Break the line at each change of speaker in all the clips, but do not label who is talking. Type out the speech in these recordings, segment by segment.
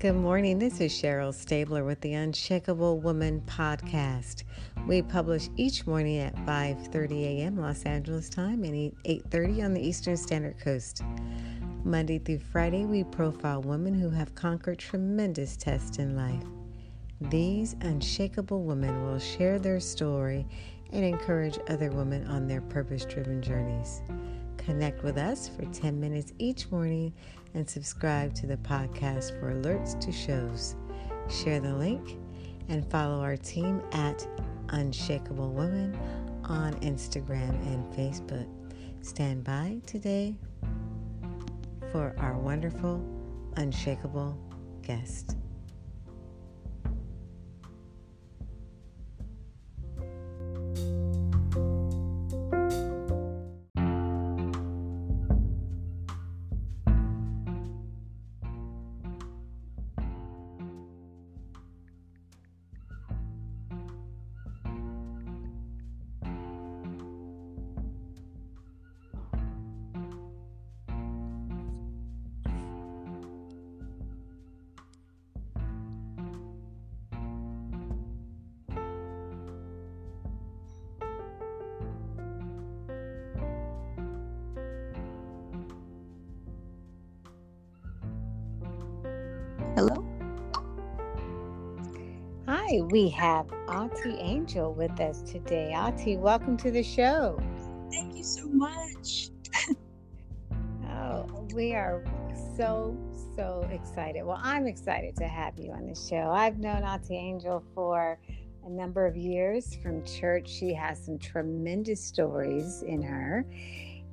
Good morning. This is Cheryl Stabler with the Unshakable Woman podcast. We publish each morning at 5:30 a.m. Los Angeles time and 8:30 on the Eastern Standard Coast. Monday through Friday, we profile women who have conquered tremendous tests in life. These unshakable women will share their story and encourage other women on their purpose-driven journeys. Connect with us for 10 minutes each morning and subscribe to the podcast for alerts to shows. Share the link and follow our team at Unshakable Women on Instagram and Facebook. Stand by today for our wonderful, unshakable guest.
Hello.
Hi, we have Auti Angel with us today. Auti, welcome to the show.
Thank you so much.
oh, we are so, so excited. Well, I'm excited to have you on the show. I've known Auti Angel for a number of years from church. She has some tremendous stories in her.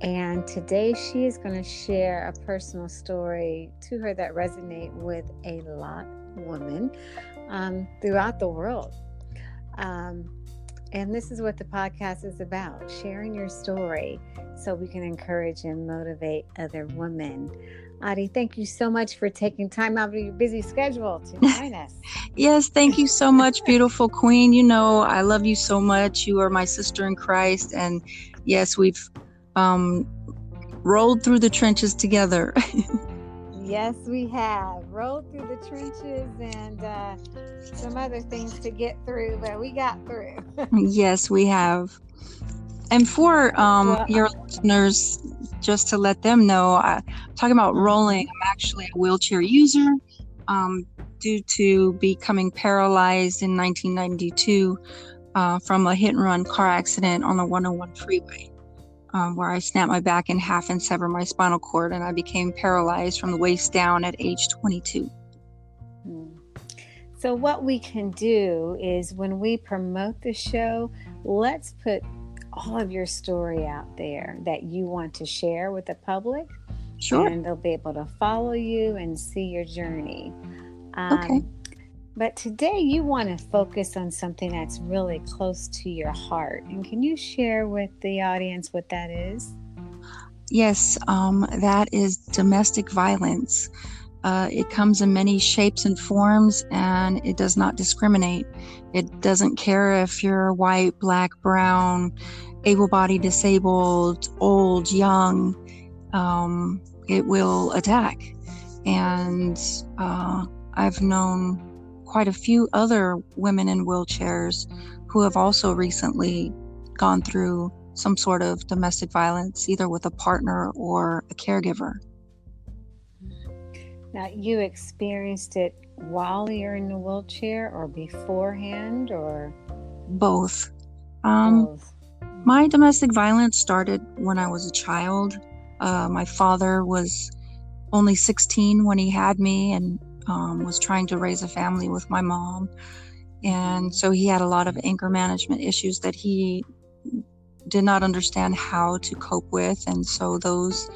And today she is going to share a personal story to her that resonate with a lot of women um, throughout the world. Um, and this is what the podcast is about sharing your story so we can encourage and motivate other women. Auti, thank you so much for taking time out of your busy schedule to join us.
yes, thank you so much, beautiful queen. You know, I love you so much. You are my sister in Christ. And yes, we've um, rolled through the trenches together.
yes, we have rolled through the trenches and uh, some other things to get through, but we got through.
yes, we have. And for um, well, your listeners, just to let them know, uh, talking about rolling, I'm actually a wheelchair user. Um, due to becoming paralyzed in 1992 uh, from a hit and run car accident on the 101 freeway um, where I snapped my back in half and severed my spinal cord, and I became paralyzed from the waist down at age 22.
Hmm. So, what we can do is when we promote the show, let's put all of your story out there that you want to share with the public.
Sure.
And they'll be able to follow you and see your journey. Um,
okay.
But today you want to focus on something that's really close to your heart. And can you share with the audience what that is?
Yes, um, that is domestic violence. Uh, it comes in many shapes and forms, and it does not discriminate. It doesn't care if you're white, black, brown, able bodied, disabled, old, young. Um, it will attack. And uh, I've known quite a few other women in wheelchairs who have also recently gone through some sort of domestic violence, either with a partner or a caregiver.
Now, you experienced it while you're in the wheelchair or beforehand or?
Both. Um, Both. My domestic violence started when I was a child. Uh, my father was only 16 when he had me, and um, was trying to raise a family with my mom. And so he had a lot of anger management issues that he did not understand how to cope with. And so those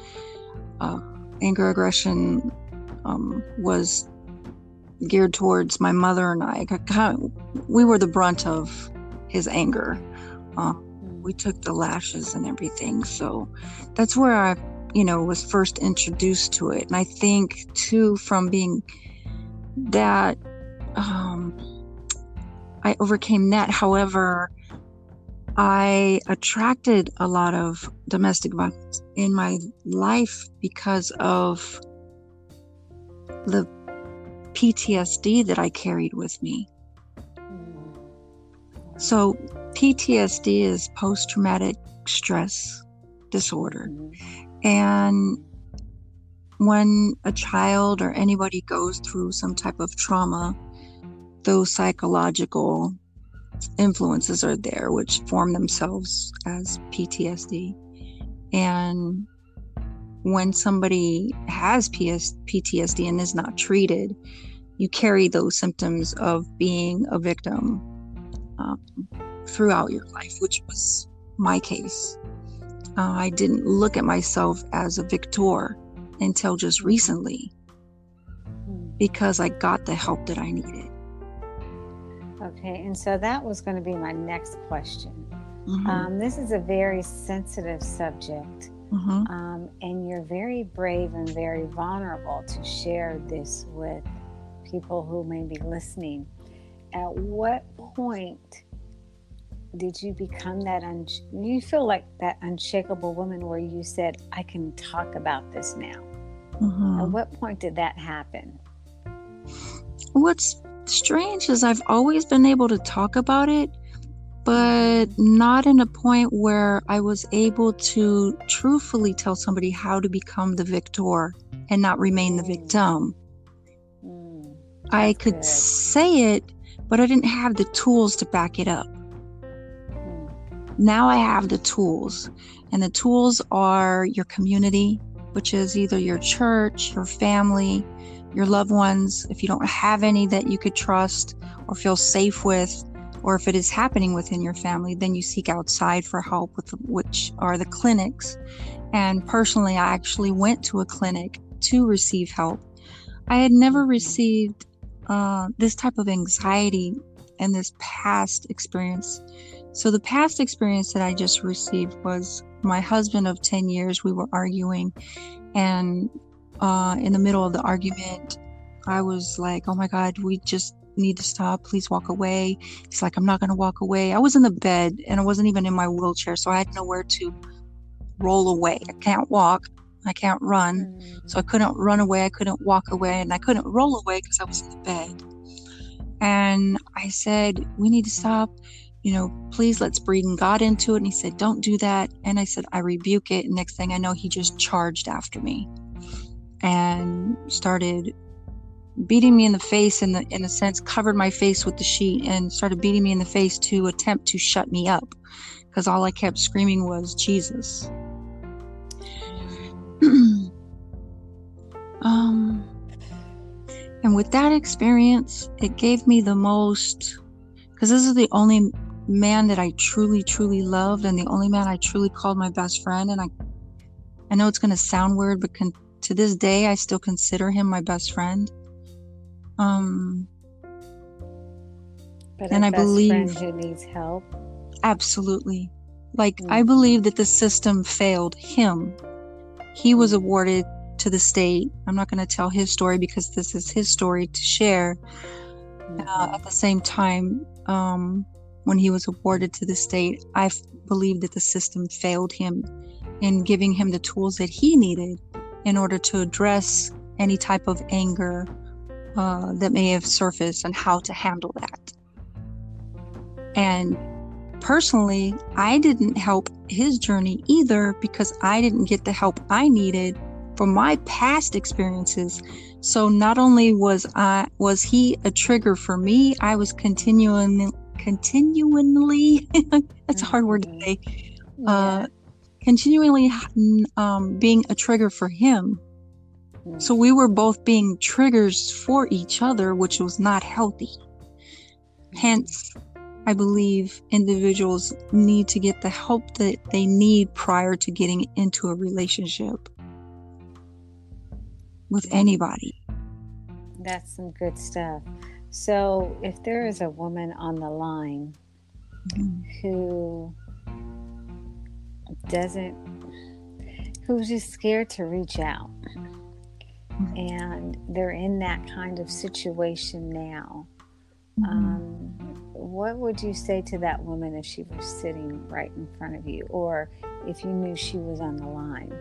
uh, anger aggression um, was geared towards my mother and I. We were the brunt of his anger. Uh, we took the lashes and everything. So that's where I, you know, was first introduced to it. And I think, too, from being that um, I overcame that. However, I attracted a lot of domestic violence in my life because of the PTSD that I carried with me. So, PTSD is post traumatic stress disorder. Mm-hmm. And when a child or anybody goes through some type of trauma, those psychological influences are there, which form themselves as PTSD. And when somebody has PS- PTSD and is not treated, you carry those symptoms of being a victim um, throughout your life, which was my case. Uh, I didn't look at myself as a victor until just recently because I got the help that I needed.
Okay, and so that was going to be my next question. Mm-hmm. Um, this is a very sensitive subject, mm-hmm. um, and you're very brave and very vulnerable to share this with people who may be listening. At what point did you become that un- you feel like that unshakable woman where you said i can talk about this now mm-hmm. at what point did that happen
what's strange is i've always been able to talk about it but not in a point where i was able to truthfully tell somebody how to become the victor and not remain the mm. victim mm. i could good. say it but i didn't have the tools to back it up now I have the tools, and the tools are your community, which is either your church, your family, your loved ones. If you don't have any that you could trust or feel safe with, or if it is happening within your family, then you seek outside for help, with which are the clinics. And personally, I actually went to a clinic to receive help. I had never received uh, this type of anxiety and this past experience so the past experience that I just received was my husband of 10 years. We were arguing, and uh, in the middle of the argument, I was like, oh my God, we just need to stop. Please walk away. He's like, I'm not going to walk away. I was in the bed and I wasn't even in my wheelchair, so I had nowhere to roll away. I can't walk. I can't run. Mm. So I couldn't run away. I couldn't walk away and I couldn't roll away because I was in the bed. And I said, We need to stop you know, please let's bring God into it. And he said, don't do that. And I said, I rebuke it. And next thing I know, he just charged after me and started beating me in the face in the in a sense covered my face with the sheet and started beating me in the face to attempt to shut me up because all I kept screaming was Jesus. um and with that experience it gave me the most because this is the only man that I truly, truly loved and the only man I truly called my best friend. And I, I know it's going to sound weird, but con- to this day, I still consider him my best friend. Um,
but and I believe who needs help.
Absolutely. Like mm. I believe that the system failed him. He was mm. awarded to the state. I'm not going to tell his story because this is his story to share. Uh, mm-hmm. at the same time, um, when he was awarded to the state, I believe that the system failed him in giving him the tools that he needed in order to address any type of anger uh, that may have surfaced and how to handle that. And personally, I didn't help his journey either because I didn't get the help I needed from my past experiences. So not only was I was he a trigger for me, I was continuing continually that's a hard word to say yeah. uh, continually um, being a trigger for him. So we were both being triggers for each other which was not healthy. Hence i believe individuals need to get the help that they need prior to getting into a relationship with anybody.
That's some good stuff so, if there is a woman on the line mm-hmm. who doesn't, who's just scared to reach out, mm-hmm. and they're in that kind of situation now, mm-hmm. um, what would you say to that woman if she was sitting right in front of you, or if you knew she was on the line?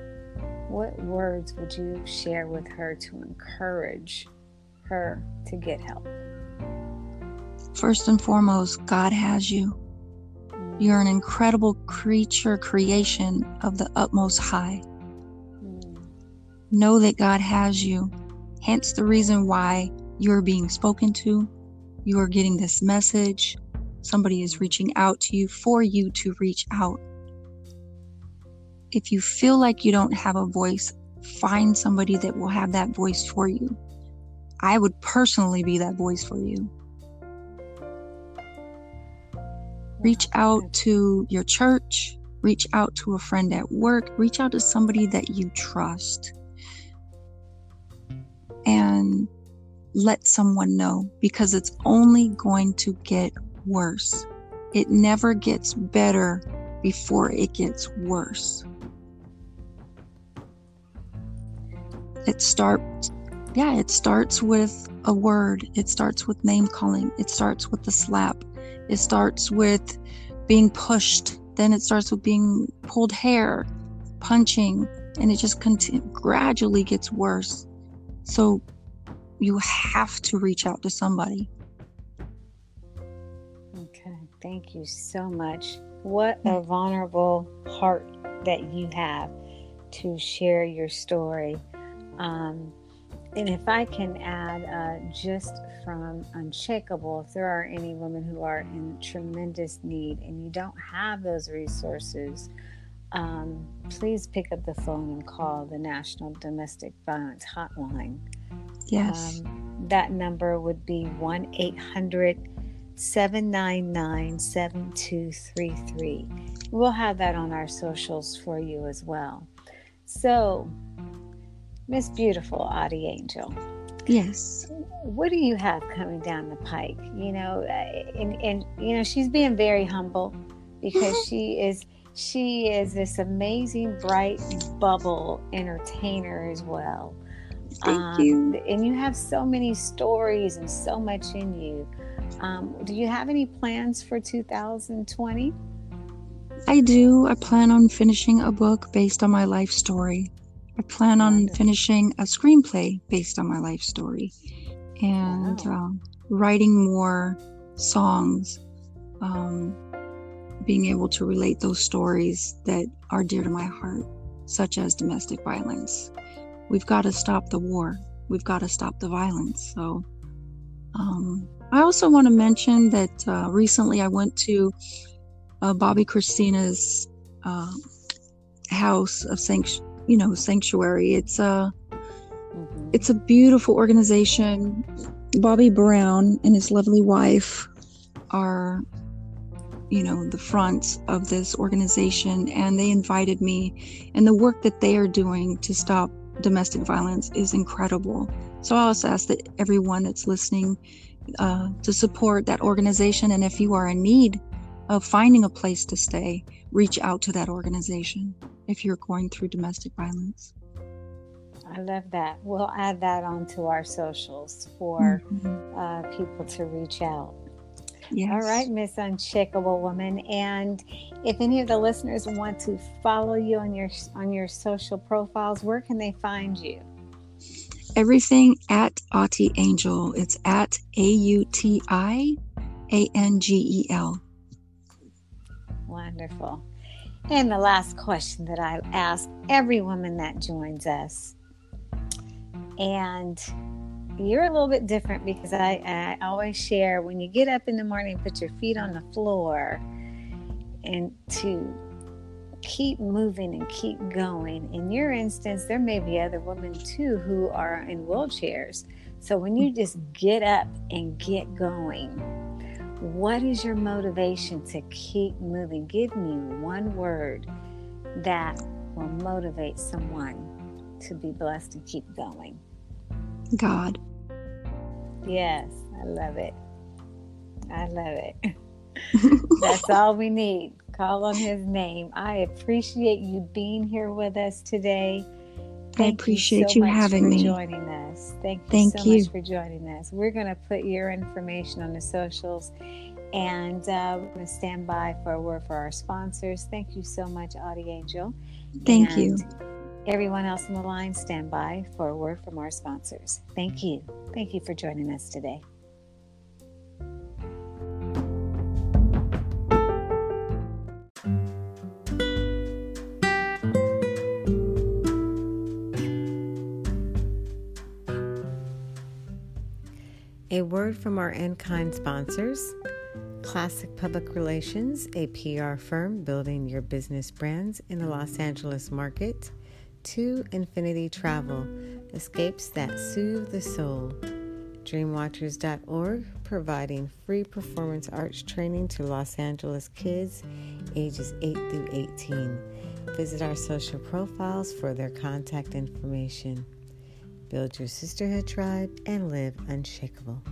What words would you share with her to encourage her to get help?
First and foremost, God has you. You're an incredible creature, creation of the utmost high. Know that God has you. Hence the reason why you're being spoken to. You are getting this message. Somebody is reaching out to you for you to reach out. If you feel like you don't have a voice, find somebody that will have that voice for you. I would personally be that voice for you. Reach out to your church, reach out to a friend at work, reach out to somebody that you trust. And let someone know because it's only going to get worse. It never gets better before it gets worse. It starts yeah, it starts with a word, it starts with name calling, it starts with the slap, it starts with being pushed, then it starts with being pulled hair, punching, and it just continue, gradually gets worse. So you have to reach out to somebody.
Okay, thank you so much. What a vulnerable heart that you have to share your story. Um, and if I can add, uh, just from Unshakable, if there are any women who are in tremendous need and you don't have those resources, um, please pick up the phone and call the National Domestic Violence Hotline.
Yes.
Um, that number would be 1 800 799 7233. We'll have that on our socials for you as well. So, Miss Beautiful Auti Angel.
Yes.
What do you have coming down the pike? You know, uh, and, and you know, she's being very humble because she is she is this amazing bright bubble entertainer as well.
Thank um, you.
And you have so many stories and so much in you. Um, do you have any plans for 2020?
I do. I plan on finishing a book based on my life story. I plan on finishing a screenplay based on my life story and wow. uh, writing more songs, um, being able to relate those stories that are dear to my heart, such as domestic violence. We've got to stop the war, we've got to stop the violence. So, um, I also want to mention that uh, recently I went to uh, Bobbi Kristina's uh, house of sanctuary you know sanctuary. It's a mm-hmm. it's a beautiful organization. Bobby brown and his lovely wife are you know the front of this organization and they invited me. And the work that they are doing to stop domestic violence is incredible. So i also ask that everyone that's listening uh, to support that organization and if you are in need of finding a place to stay reach out to that organization if you're going through domestic violence.
I love that. We'll add that onto our socials for mm-hmm. uh, people to reach out. Yes. All right, Miss Unshakable Woman. And if any of the listeners want to follow you on your on your social profiles, where can they find you?
Everything at Auti Angel. It's at A U T I A N G E L.
Wonderful. And the last question that I ask every woman that joins us, and you're a little bit different because I, I always share when you get up in the morning, put your feet on the floor, and to keep moving and keep going. In your instance, there may be other women too who are in wheelchairs. So when you just get up and get going, what is your motivation to keep moving? Give me one word that will motivate someone to be blessed and keep going.
God.
Yes, I love it. I love it. That's all we need. Call on his name. I appreciate you being here with us today.
Thank I appreciate you, so you having me.
Joining us. Thank you Thank so you. much for joining us. We're going to put your information on the socials and uh, we're going to stand by for a word for our sponsors. Thank you so much, Auti Angel.
Thank and you.
Everyone else on the line, stand by for a word from our sponsors. Thank you. Thank you for joining us today. A word from our in kind sponsors Classic Public Relations, a PR firm building your business brands in the Los Angeles market to Infinity Travel, escapes that soothe the soul. Dreamwatchers.org, providing free performance arts training to Los Angeles kids ages 8 through 18. Visit our social profiles for their contact information. Build your sisterhood tribe and live unshakable.